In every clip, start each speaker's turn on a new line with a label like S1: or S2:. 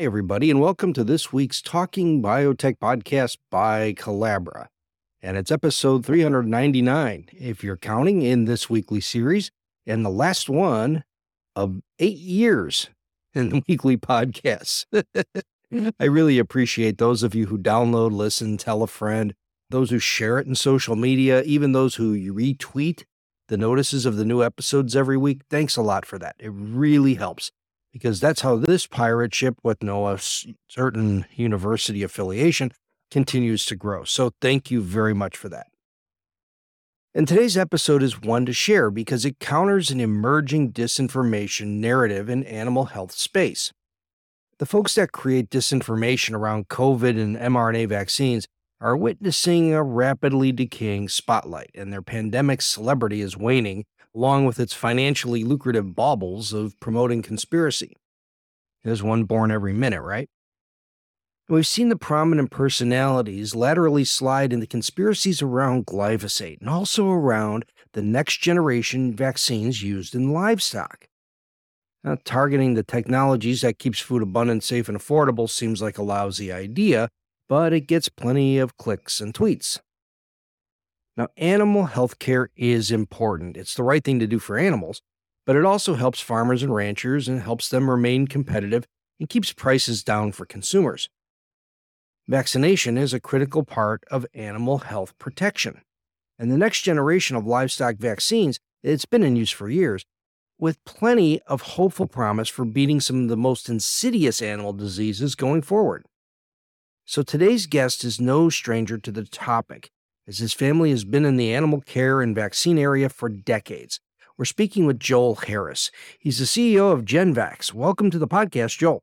S1: Hey, everybody, and welcome to this week's Talking Biotech podcast by Colabra. And it's episode 399, if you're counting in this weekly series, and the last one of eight years in the weekly podcasts. I really appreciate those of you who download, listen, tell a friend, those who share it in social media, even those who retweet the notices of the new episodes every week. Thanks a lot for that. It really helps because that's how this pirate ship with no certain university affiliation continues to grow. So thank you very much for that. And today's episode is one to share because it counters an emerging disinformation narrative in animal health space. The folks that create disinformation around COVID and mRNA vaccines are witnessing a rapidly decaying spotlight, and their pandemic celebrity is waning along with its financially lucrative baubles of promoting conspiracy. There's one born every minute, right? We've seen the prominent personalities laterally slide into conspiracies around glyphosate and also around the next generation vaccines used in livestock. Now, targeting the technologies that keeps food abundant, safe, and affordable seems like a lousy idea, but it gets plenty of clicks and tweets. Now, animal health care is important. It's the right thing to do for animals, but it also helps farmers and ranchers and helps them remain competitive and keeps prices down for consumers. Vaccination is a critical part of animal health protection. And the next generation of livestock vaccines, it's been in use for years, with plenty of hopeful promise for beating some of the most insidious animal diseases going forward. So today's guest is no stranger to the topic as his family has been in the animal care and vaccine area for decades. We're speaking with Joel Harris. He's the CEO of Genvax. Welcome to the podcast, Joel.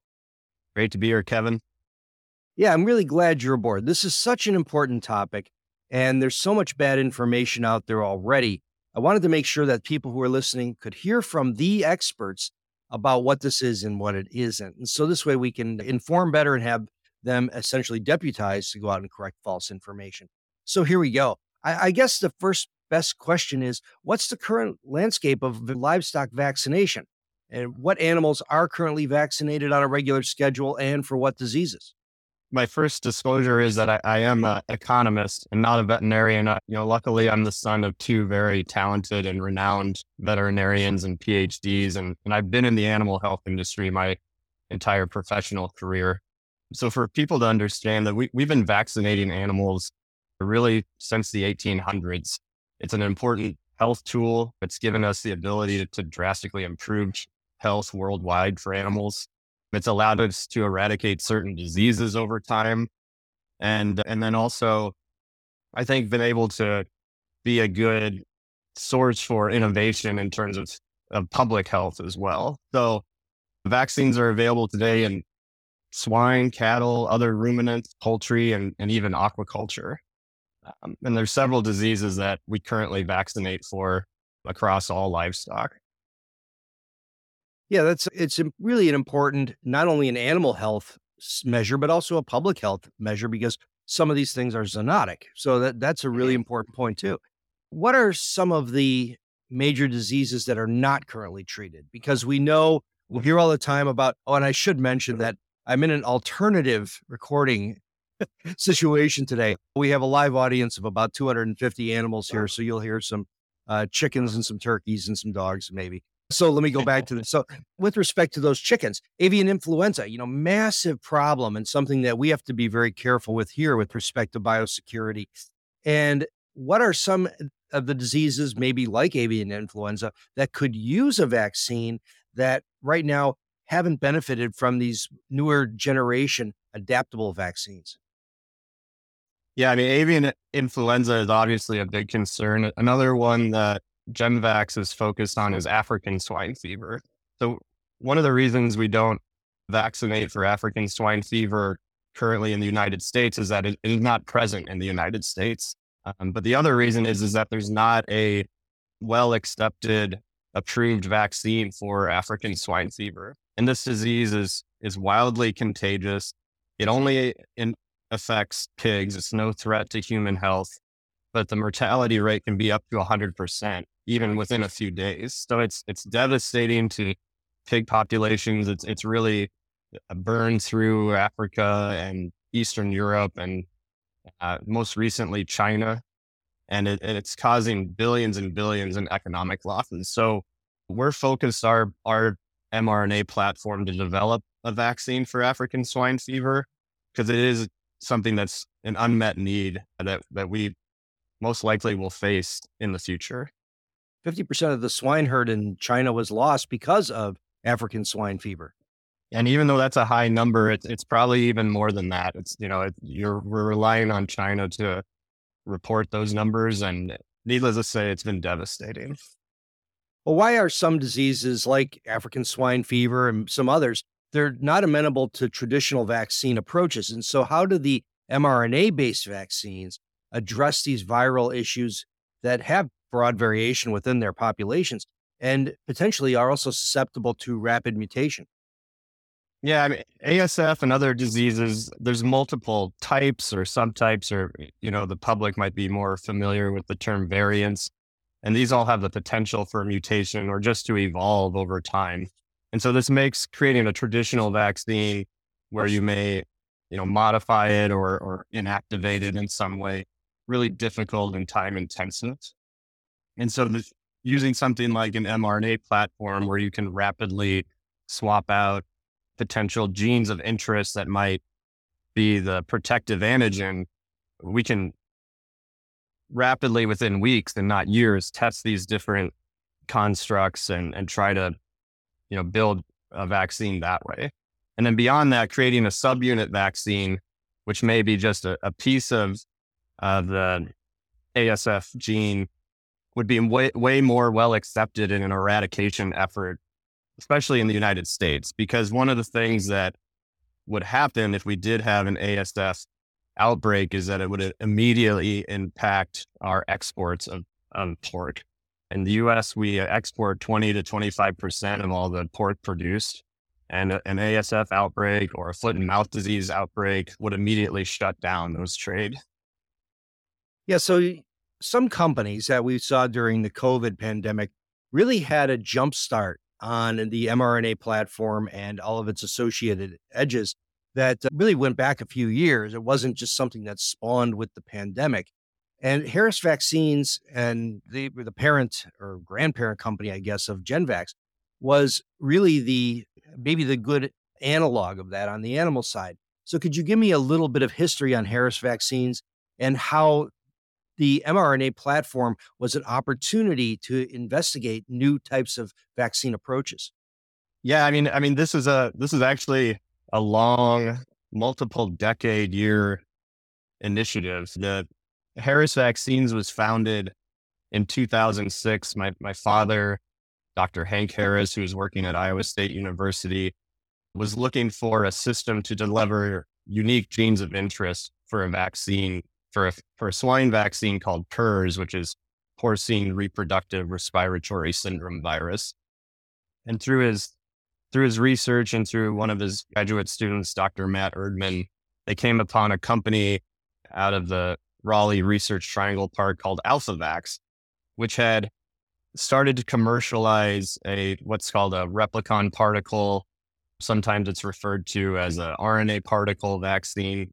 S2: Great to be here, Kevin.
S1: Yeah, I'm really glad you're aboard. This is such an important topic, and there's so much bad information out there already. I wanted to make sure that people who are listening could hear from the experts about what this is and what it isn't. And so this way we can inform better and have them essentially deputized to go out and correct false information. So here we go. I, I guess the first best question is what's the current landscape of livestock vaccination? And what animals are currently vaccinated on a regular schedule and for what diseases?
S2: My first disclosure is that I, I am an economist and not a veterinarian. I, you know, luckily, I'm the son of two very talented and renowned veterinarians and PhDs, and, and I've been in the animal health industry my entire professional career. So, for people to understand that we, we've been vaccinating animals really since the 1800s. It's an important health tool. It's given us the ability to, to drastically improve health worldwide for animals. It's allowed us to eradicate certain diseases over time. And, and then also, I think, been able to be a good source for innovation in terms of, of public health as well. So, vaccines are available today in swine, cattle, other ruminants, poultry, and, and even aquaculture. Um, and there's several diseases that we currently vaccinate for across all livestock.
S1: Yeah, that's it's really an important not only an animal health measure but also a public health measure because some of these things are zoonotic. So that that's a really mm-hmm. important point too. What are some of the major diseases that are not currently treated? Because we know we hear all the time about oh and I should mention that I'm in an alternative recording situation today. We have a live audience of about 250 animals here, so you'll hear some uh, chickens and some turkeys and some dogs, maybe. So let me go back to this. So, with respect to those chickens, avian influenza, you know, massive problem and something that we have to be very careful with here with respect to biosecurity. And what are some of the diseases, maybe like avian influenza, that could use a vaccine that right now haven't benefited from these newer generation adaptable vaccines?
S2: Yeah, I mean, avian influenza is obviously a big concern. Another one that Genvax is focused on is African swine fever. So, one of the reasons we don't vaccinate for African swine fever currently in the United States is that it is not present in the United States. Um, but the other reason is is that there's not a well accepted approved vaccine for African swine fever. And this disease is is wildly contagious. It only in, affects pigs. It's no threat to human health, but the mortality rate can be up to 100% even within a few days. So it's it's devastating to pig populations. It's it's really burned through Africa and Eastern Europe and uh, most recently China, and, it, and it's causing billions and billions in economic losses. So we're focused our our mRNA platform to develop a vaccine for African swine fever because it is something that's an unmet need that that we most likely will face in the future.
S1: 50% of the swine herd in China was lost because of African swine fever.
S2: And even though that's a high number, it's, it's probably even more than that. It's, you know, it, you're, we're relying on China to report those numbers. And needless to say, it's been devastating.
S1: Well, why are some diseases like African swine fever and some others, they're not amenable to traditional vaccine approaches? And so, how do the mRNA based vaccines address these viral issues that have broad variation within their populations and potentially are also susceptible to rapid mutation?
S2: Yeah, I mean, ASF and other diseases, there's multiple types or subtypes, or, you know, the public might be more familiar with the term variants. And these all have the potential for mutation or just to evolve over time. And so this makes creating a traditional vaccine where you may, you know, modify it or, or inactivate it in some way really difficult and time intensive. And so using something like an mRNA platform where you can rapidly swap out potential genes of interest that might be the protective antigen, we can rapidly within weeks and not years test these different constructs and, and try to, you know, build a vaccine that way. And then beyond that, creating a subunit vaccine, which may be just a, a piece of uh, the ASF gene would be way, way more well accepted in an eradication effort especially in the United States, because one of the things that would happen if we did have an ASF outbreak is that it would immediately impact our exports of, of pork. In the US, we export 20 to 25% of all the pork produced. And an ASF outbreak or a foot and mouth disease outbreak would immediately shut down those trade.
S1: Yeah. So some companies that we saw during the COVID pandemic really had a jump start on the mRNA platform and all of its associated edges that uh, really went back a few years. It wasn't just something that spawned with the pandemic. And Harris Vaccines and the, the parent or grandparent company, I guess, of Genvax was really the maybe the good analog of that on the animal side. So, could you give me a little bit of history on Harris Vaccines and how the mRNA platform was an opportunity to investigate new types of vaccine approaches.
S2: Yeah, I mean, I mean, this is a this is actually a long, multiple decade year initiative. The Harris Vaccines was founded in 2006. My my father, Dr. Hank Harris, who was working at Iowa State University, was looking for a system to deliver unique genes of interest for a vaccine for a, for a swine vaccine called PRRS, which is porcine reproductive respiratory syndrome virus. And through his through his research and through one of his graduate students, Dr. Matt Erdman, they came upon a company out of the Raleigh Research Triangle Park called AlphaVax, which had started to commercialize a what's called a replicon particle. Sometimes it's referred to as a RNA particle vaccine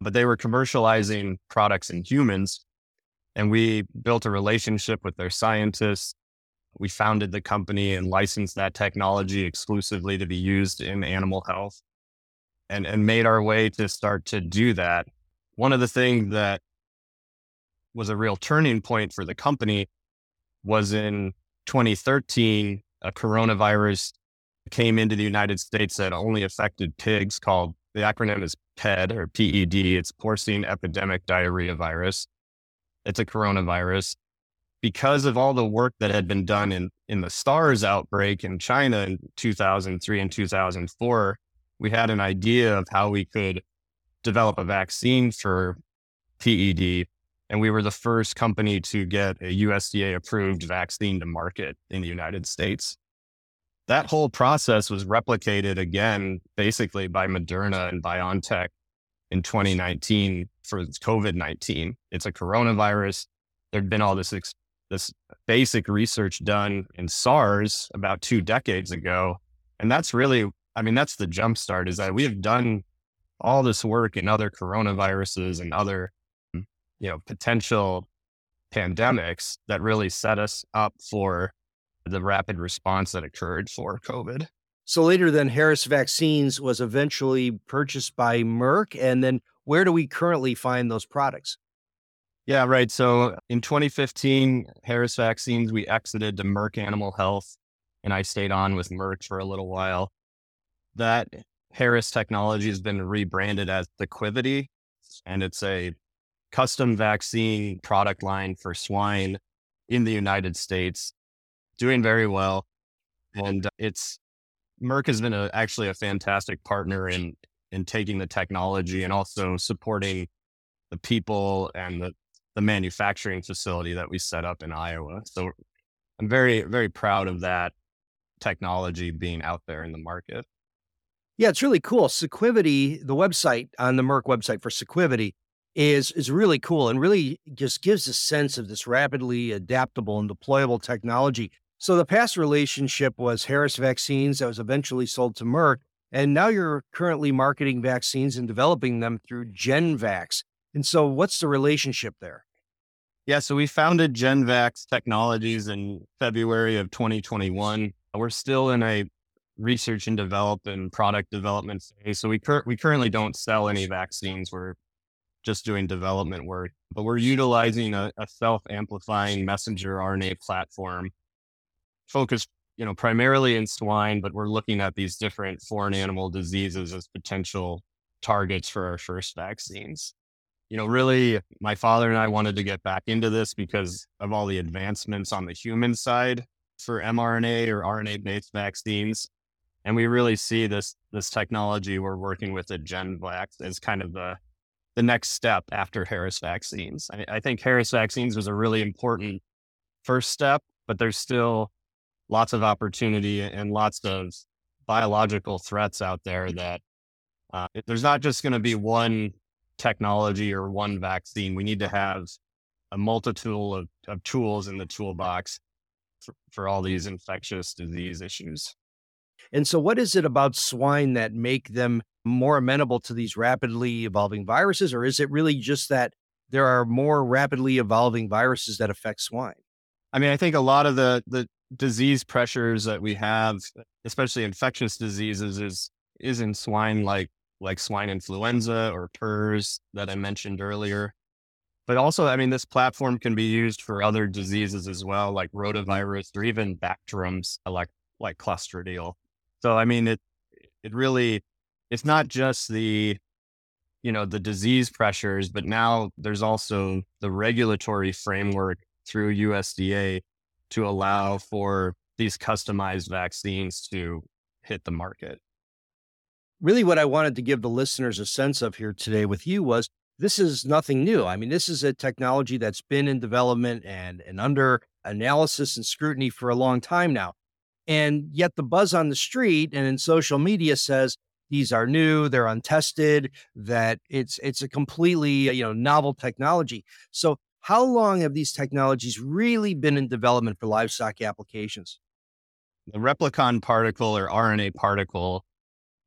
S2: but they were commercializing products in humans. And we built a relationship with their scientists. We founded the company and licensed that technology exclusively to be used in animal health and, and made our way to start to do that. One of the things that was a real turning point for the company was in 2013, a coronavirus came into the United States that only affected pigs called the acronym is PED or PED. It's porcine epidemic diarrhea virus. It's a coronavirus. Because of all the work that had been done in, in the SARS outbreak in China in 2003 and 2004, we had an idea of how we could develop a vaccine for PED. And we were the first company to get a USDA approved vaccine to market in the United States. That whole process was replicated again, basically by Moderna and BioNTech in 2019 for COVID 19. It's a coronavirus. There'd been all this, ex- this basic research done in SARS about two decades ago. And that's really, I mean, that's the jumpstart is that we have done all this work in other coronaviruses and other, mm, you know, potential pandemics that really set us up for the rapid response that occurred for COVID.
S1: So later then Harris Vaccines was eventually purchased by Merck. And then where do we currently find those products?
S2: Yeah, right. So in 2015, Harris Vaccines, we exited to Merck Animal Health, and I stayed on with Merck for a little while. That Harris technology has been rebranded as Sequivity, and it's a custom vaccine product line for swine in the United States, doing very well. And uh, it's Merck has been a, actually a fantastic partner in in taking the technology and also supporting the people and the, the manufacturing facility that we set up in Iowa. So I'm very, very proud of that technology being out there in the market.
S1: Yeah, it's really cool. Sequivity, the website on the Merck website for Sequivity is is really cool and really just gives a sense of this rapidly adaptable and deployable technology. So the past relationship was Harris Vaccines that was eventually sold to Merck, and now you're currently marketing vaccines and developing them through GenVax. And so what's the relationship there?
S2: Yeah, so we founded GenVax Technologies in February of 2021. We're still in a research and development and product development phase. So we cur- we currently don't sell any vaccines. We're just doing development work, but we're utilizing a, a self-amplifying messenger RNA platform focused, you know, primarily in swine, but we're looking at these different foreign animal diseases as potential targets for our first vaccines. You know, really, my father and I wanted to get back into this because of all the advancements on the human side for mRNA or RNA based vaccines. And we really see this this technology we're working with at GenVax as kind of the the next step after Harris vaccines. I, I think Harris vaccines was a really important first step, but there's still lots of opportunity and lots of biological threats out there that uh, there's not just going to be one technology or one vaccine. We need to have a multitude of, of tools in the toolbox for, for all these infectious disease issues.
S1: And so, what is it about swine that make them more amenable to these rapidly evolving viruses, or is it really just that there are more rapidly evolving viruses that affect swine?
S2: I mean, I think a lot of the the disease pressures that we have, especially infectious diseases, is is in swine like like swine influenza or PRRS that I mentioned earlier. But also, I mean, this platform can be used for other diseases as well, like rotavirus or even bacteriums like like Clostridial. So, I mean, it it really it's not just the you know the disease pressures, but now there's also the regulatory framework through USDA to allow for these customized vaccines to hit the market.
S1: Really, what I wanted to give the listeners a sense of here today with you was this is nothing new. I mean, this is a technology that's been in development and, and under analysis and scrutiny for a long time now. And yet the buzz on the street and in social media says these are new, they're untested, that it's it's a completely, uh, you know, novel technology. So how long have these technologies really been in development for livestock applications?
S2: The replicon particle or RNA particle,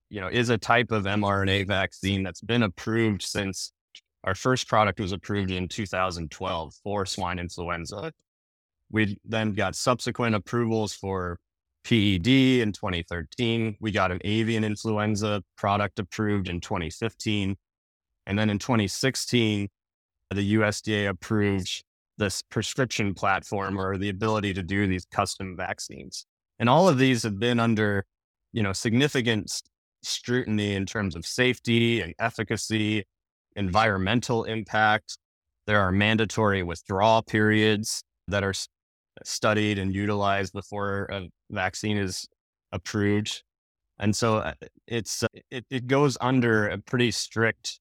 S2: you know, is a type of mRNA vaccine that's been approved since our first product was approved in 2012 for swine influenza. We then got subsequent approvals for PED in 2013. We got an avian influenza product approved in 2015. And then in 2016, the USDA approved this prescription platform or the ability to do these custom vaccines. And all of these have been under, you know, significant scrutiny in terms of safety and efficacy, environmental impact. There are mandatory withdrawal periods that are studied and utilized before a vaccine is approved. And so uh, it's uh, it, it goes under a pretty strict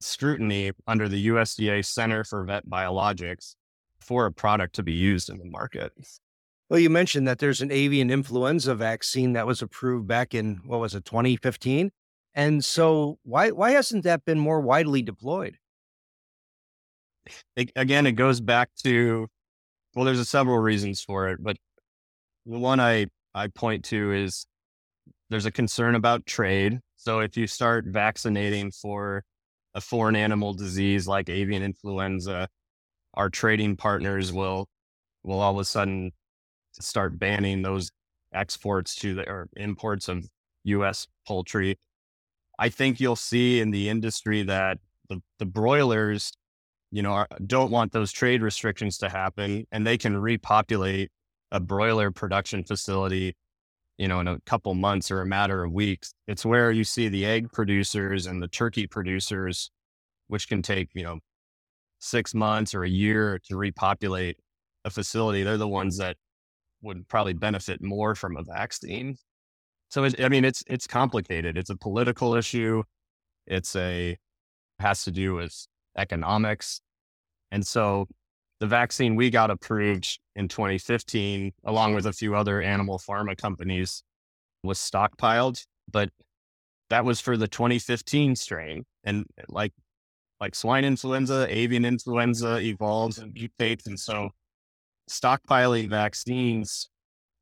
S2: scrutiny under the USDA Center for Vet Biologics for a product to be used in the market.
S1: Well, you mentioned that there's an avian influenza vaccine that was approved back in what was it, 2015? And so why why hasn't that been more widely deployed?
S2: It, again, it goes back to well, there's several reasons for it, but the one I I point to is there's a concern about trade. So if you start vaccinating for a foreign animal disease like avian influenza, our trading partners will will all of a sudden start banning those exports to the or imports of U.S. poultry. I think you'll see in the industry that the, the broilers, you know, don't want those trade restrictions to happen, and they can repopulate a broiler production facility, you know, in a couple months or a matter of weeks. It's where you see the egg producers and the turkey producers, which can take, you know, six months or a year to repopulate a facility. They're the ones that would probably benefit more from a vaccine. So it, I mean, it's it's complicated. It's a political issue. It's a has to do with economics, and so the vaccine we got approved in 2015, along with a few other animal pharma companies, was stockpiled, but that was for the 2015 strain. And eh, like like swine influenza, avian influenza evolves and mutates. And so stockpiling vaccines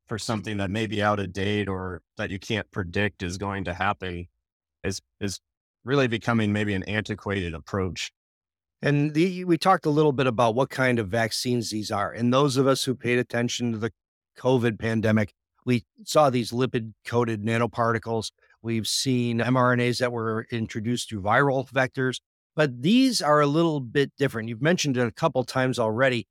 S2: for something that may be out of date or that you can't predict is going to happen is is really becoming maybe an antiquated approach
S1: and the, we talked a little bit about what kind of vaccines these are. And those of us who paid attention to the COVID pandemic, we saw these lipid coated nanoparticles. We've seen mRNAs that were introduced through viral vectors, but these are a little bit different. You've mentioned it a couple times already.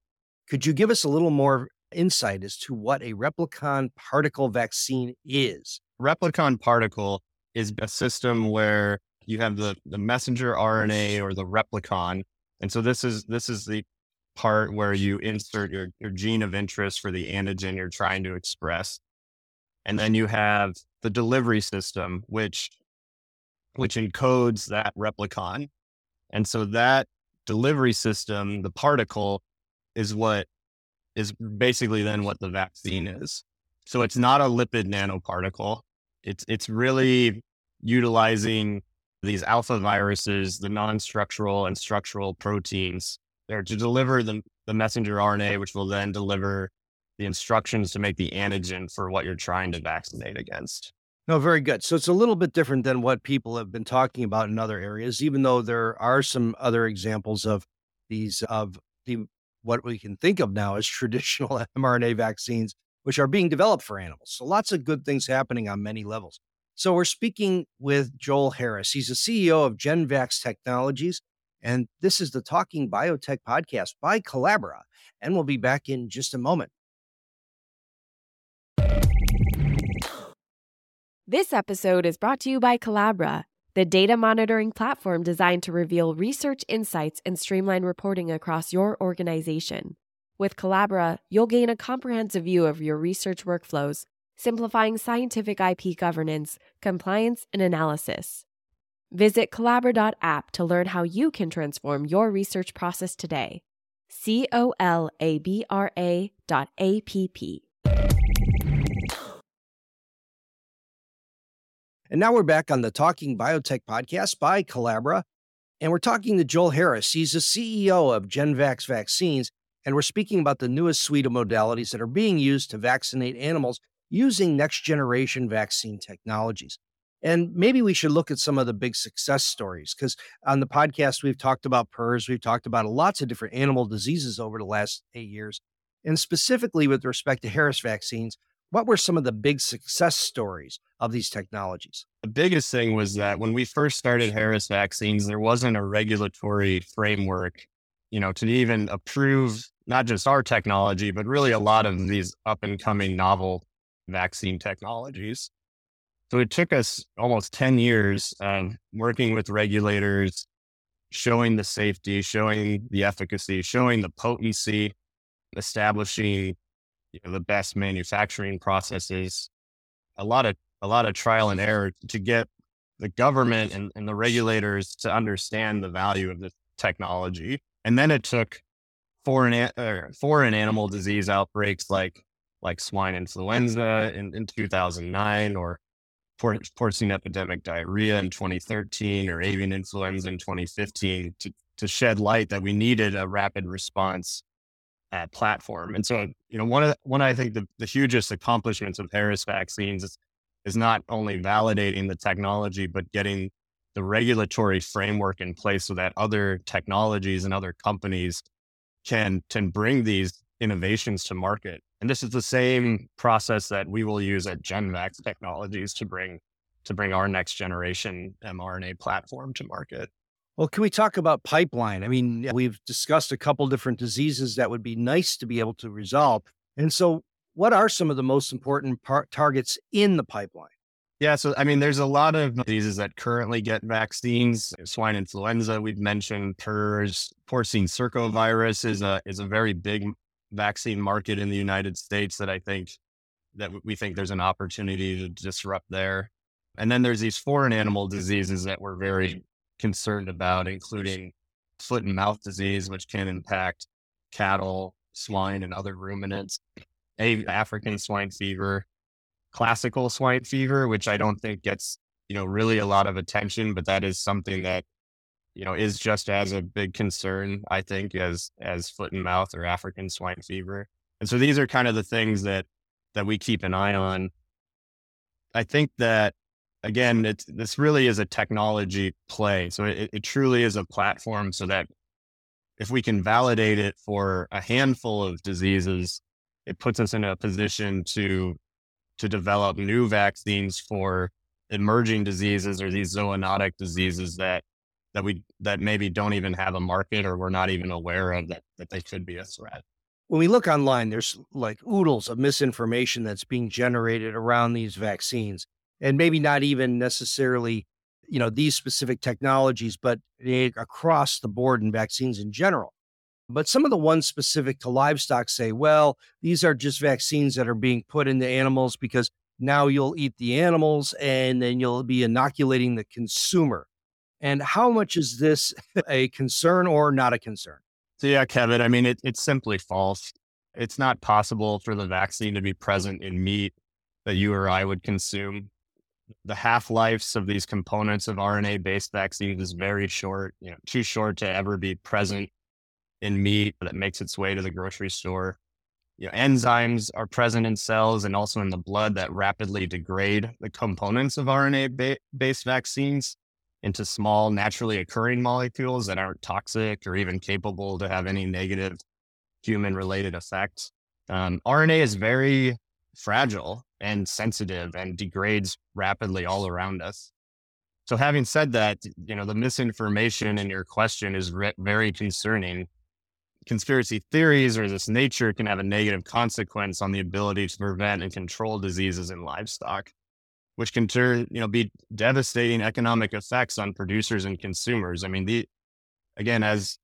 S1: Could you give us a little more insight as to what a replicon particle vaccine is?
S2: Replicon particle is a system where you have the, the messenger RNA or the replicon and so this is this is the part where you insert your, your gene of interest for the antigen you're trying to express. And then you have the delivery system, which which encodes that replicon. And so that delivery system, the particle, is what is basically then what the vaccine is. So it's not a lipid nanoparticle. It's it's really utilizing these alpha viruses, the non-structural and structural proteins. They're to deliver the, the messenger RNA, which will then deliver the instructions to make the antigen for what you're trying to vaccinate against.
S1: No, very good. So it's a little bit different than what people have been talking about in other areas, even though there are some other examples of these of the what we can think of now as traditional mRNA vaccines, which are being developed for animals. So lots of good things happening on many levels. So we're speaking with Joel Harris. He's the CEO of Genvax Technologies. And this is the Talking Biotech podcast by Colabra. And we'll be back in just a moment.
S3: This episode is brought to you by Colabra, the data monitoring platform designed to reveal research insights and streamline reporting across your organization. With Colabra, you'll gain a comprehensive view of your research workflows simplifying scientific IP governance, compliance, and analysis. Visit Colabra.app to learn how you can transform your research process today. C O L A B R A dot A P P.
S1: And now we're back on the Talking Biotech podcast by Colabra. And we're talking to Joel Harris. He's the CEO of Genvax Vaccines. And we're speaking about the newest suite of modalities that are being used to vaccinate animals using next generation vaccine technologies. And maybe we should look at some of the big success stories because on the podcast, we've talked about PRRS, we've talked about lots of different animal diseases over the last eight years. And specifically with respect to Harris vaccines, what were some of the big success stories of these technologies?
S2: The biggest thing was that when we first started Harris vaccines, there wasn't a regulatory framework, you know, to even approve not just our technology, but really a lot of these up and coming novel vaccine technologies. So it took us almost 10 years of working with regulators, showing the safety, showing the efficacy, showing the potency, establishing you know, the best manufacturing processes, a lot of a lot of trial and error to get the government and, and the regulators to understand the value of this technology. And then it took foreign er, foreign animal disease outbreaks like like swine influenza in, in 2009 or porcine epidemic diarrhea in 2013 or avian influenza in 2015 to, to shed light that we needed a rapid response uh, platform. And so, you know, one of the, one I think the, the hugest accomplishments of Harris vaccines is, is not only validating the technology, but getting the regulatory framework in place so that other technologies and other companies can can bring these innovations to market. And this is the same process that we will use at Genvax Technologies to bring to bring our next generation mRNA platform to market.
S1: Well, can we talk about pipeline? I mean, we've discussed a couple different diseases that would be nice to be able to resolve. And so, what are some of the most important par- targets in the pipeline?
S2: Yeah, so I mean, there's a lot of diseases that currently get vaccines. Swine influenza, we've mentioned, PRRS, porcine circovirus is a is a very big vaccine market in the United States that I think that we think there's an opportunity to disrupt there. And then there's these foreign animal diseases that we're very concerned about, including foot and mouth disease, which can impact cattle, swine, and other ruminants, African swine fever, classical swine fever, which I don't think gets, you know, really a lot of attention, but that is something that, you know, is just as a big concern, I think, as as foot and mouth or African swine fever. And so these are kind of the things that that we keep an eye on. I think that again, it's this really is a technology play. So it, it truly is a platform so that if we can validate it for a handful of diseases, it puts us in a position to to develop new vaccines for emerging diseases or these zoonotic diseases that that we that maybe don't even have a market or we're not even aware of that that they could be a threat.
S1: When we look online, there's like oodles of misinformation that's being generated around these vaccines, and maybe not even necessarily, you know, these specific technologies, but across the board in vaccines in general. But some of the ones specific to livestock say, well, these are just vaccines that are being put into animals because now you'll eat the animals and then you'll be inoculating the consumer. And how much is this a concern or not a concern?
S2: So, yeah, Kevin, I mean, it, it's simply false. It's not possible for the vaccine to be present in meat that you or I would consume. The half lives of these components of RNA based vaccines is very short, you know, too short to ever be present in meat that makes its way to the grocery store. You know, enzymes are present in cells and also in the blood that rapidly degrade the components of RNA ba- based vaccines into small, naturally occurring molecules that aren't toxic or even capable to have any negative human related effects. Um, RNA is very fragile and sensitive and degrades rapidly all around us. So, having said that, you know, the misinformation in your question is re- very concerning conspiracy theories or this nature can have a negative consequence on the ability to prevent and control diseases in livestock, which can turn, you know, be devastating economic effects on producers and consumers. I mean, the again, as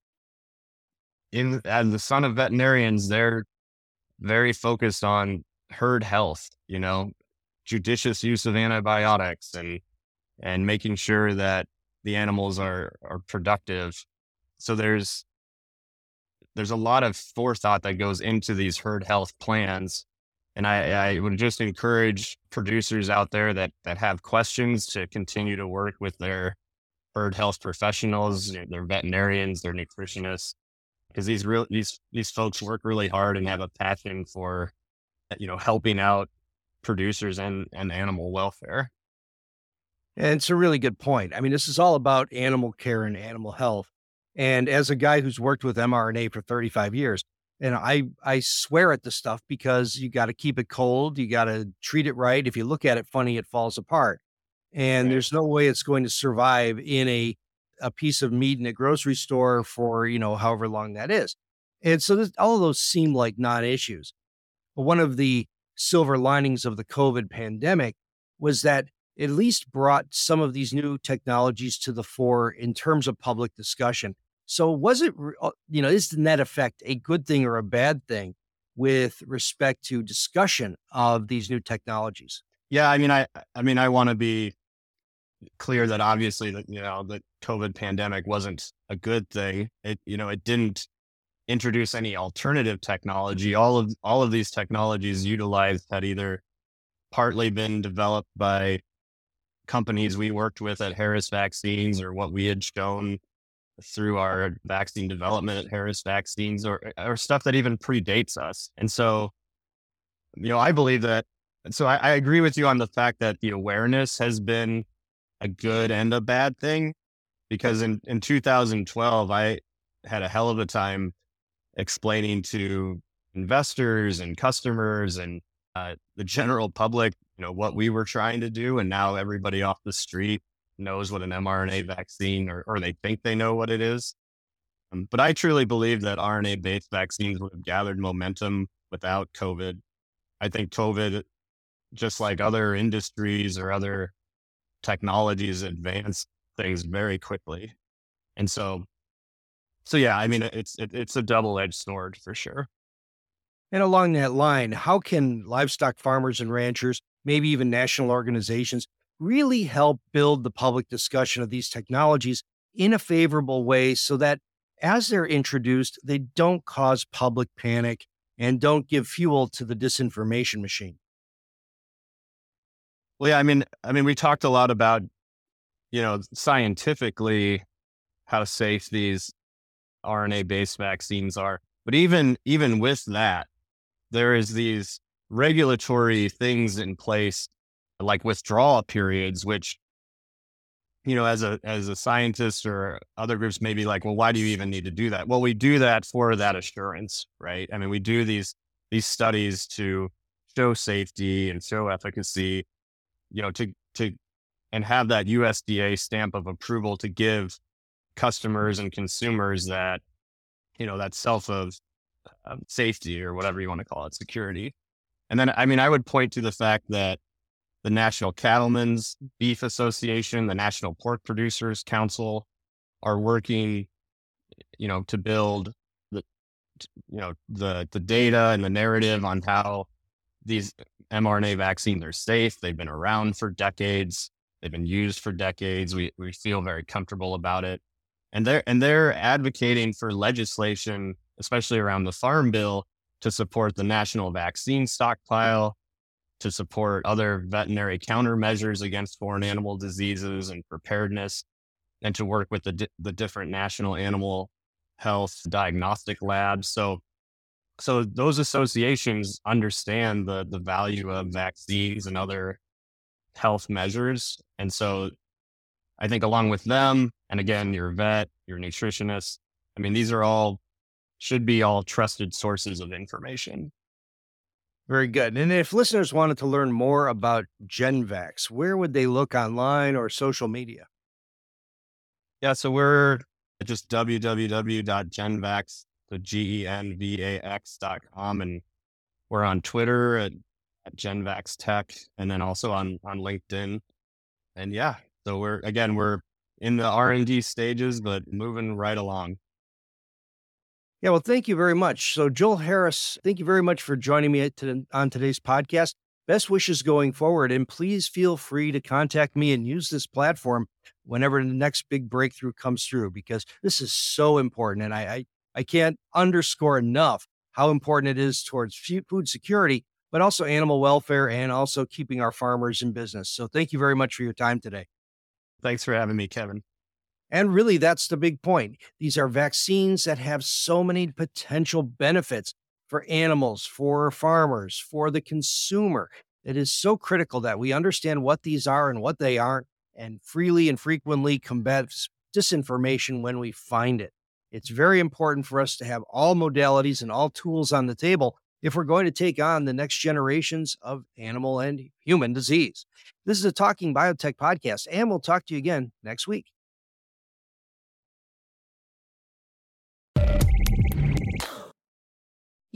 S2: in as the son of veterinarians, they're very focused on herd health, you know, judicious use of antibiotics and and making sure that the animals are are productive. So there's there's a lot of forethought that goes into these herd health plans. And I, I would just encourage producers out there that that have questions to continue to work with their bird health professionals, their veterinarians, their nutritionists, because these real these these folks work really hard and have a passion for you know helping out producers and and animal welfare.
S1: And it's a really good point. I mean, this is all about animal care and animal health. And as a guy who's worked with mRNA for 35 years, and I I swear at the stuff because you got to keep it cold, you got to treat it right. If you look at it funny, it falls apart. And right. there's no way it's going to survive in a a piece of meat in a grocery store for, you know, however long that is. And so this, all of those seem like non-issues. But one of the silver linings of the COVID pandemic was that at least brought some of these new technologies to the fore in terms of public discussion. So was it, uh, you know, is the net effect a good thing or a bad thing with respect to discussion of these new technologies?
S2: Yeah, I mean, I, I mean, I want to be clear that obviously that you know the COVID pandemic wasn't a good thing. It you know it didn't introduce any alternative technology. All of all of these technologies utilized had either partly been developed by companies we worked with at Harris Vaccines or what we had shown through our vaccine development at Harris Vaccines or or stuff that even predates us. And so, you know, I believe that. So I, I agree with you on the fact that the awareness has been a good and a bad thing, because in in 2012 I had a hell of a time explaining to investors and customers and uh, the general public, you know, what we were trying to do. And now everybody off the street knows what an mRNA vaccine or, or they think they know what it is. Um, but I truly believe that RNA based vaccines would have gathered momentum without COVID. I think COVID, just like other industries or other technologies, advanced things very quickly. And so so yeah, I mean, it's it, it's a double edged sword for sure.
S1: And along that line, how can livestock farmers and ranchers, maybe even national organizations, really help build the public discussion of these technologies in a favorable way so that as they're introduced, they don't cause public panic and don't give fuel to the disinformation machine?
S2: Well, yeah, I mean, I mean, we talked a lot about, you know, scientifically how safe these RNA based vaccines are. But even even with that, there is these regulatory things in place like withdrawal periods, which you know, as a as a scientist or other groups may be like, well, why do you even need to do that? Well, we do that for that assurance, right? I mean, we do these these studies to show safety and show efficacy, you know, to to and have that USDA stamp of approval to give customers and consumers that, you know, that self of safety or whatever you want to call it, security. And then, I mean, I would point to the fact that the National Cattlemen's Beef Association, the National Pork Producers Council are working, you know, to build the, you know, the, the data and the narrative on how these mRNA vaccines are safe. They've been around for decades. They've been used for decades. We, we feel very comfortable about it and they're and they're advocating for legislation, especially around the farm bill, to support the national vaccine stockpile, to support other veterinary countermeasures against foreign animal diseases and preparedness, and to work with the di- the different national animal health diagnostic labs. So so those associations understand the the value of vaccines and other health measures and so I think along with them, and again, your vet, your nutritionist, I mean, these are all should be all trusted sources of information.
S1: Very good. And if listeners wanted to learn more about GenVax, where would they look online or social media?
S2: Yeah, so we're just www.genvax, the G E N V A X.com. And we're on Twitter at, at GenVax Tech and then also on, on LinkedIn. And yeah, so we're again we're in the R and D stages, but moving right along.
S1: Yeah, well, thank you very much. So, Joel Harris, thank you very much for joining me on today's podcast. Best wishes going forward, and please feel free to contact me and use this platform whenever the next big breakthrough comes through, because this is so important, and I I, I can't underscore enough how important it is towards food security, but also animal welfare and also keeping our farmers in business. So, thank you very much for your time today.
S2: Thanks for having me, Kevin.
S1: And really, that's the big point. These are vaccines that have so many potential benefits for animals, for farmers, for the consumer. It is so critical that we understand what these are and what they aren't, and freely and frequently combat disinformation when we find it. It's very important for us to have all modalities and all tools on the table if we're going to take on the next generations of animal and human disease. This is a Talking Biotech podcast, and we'll talk to you again next week.